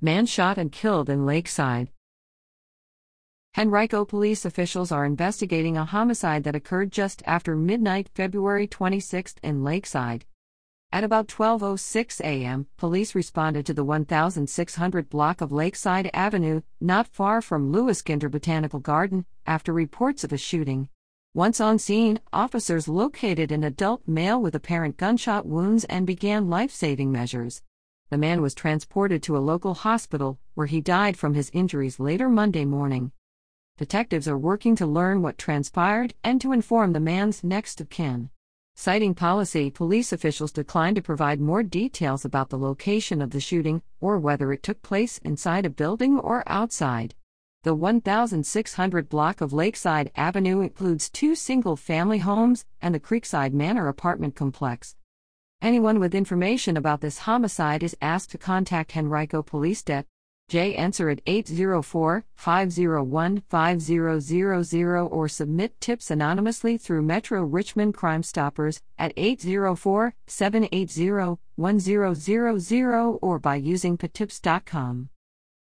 Man shot and killed in Lakeside. Henrico police officials are investigating a homicide that occurred just after midnight February 26 in Lakeside. At about 12:06 a.m., police responded to the 1600 block of Lakeside Avenue, not far from Lewis Ginter Botanical Garden, after reports of a shooting. Once on scene, officers located an adult male with apparent gunshot wounds and began life-saving measures. The man was transported to a local hospital, where he died from his injuries later Monday morning. Detectives are working to learn what transpired and to inform the man's next of kin. Citing policy, police officials declined to provide more details about the location of the shooting or whether it took place inside a building or outside. The 1600 block of Lakeside Avenue includes two single family homes and the Creekside Manor apartment complex. Anyone with information about this homicide is asked to contact Henrico Police Det. J answer at 804 501 5000 or submit tips anonymously through Metro Richmond Crime Stoppers at 804 780 1000 or by using p3tips.com.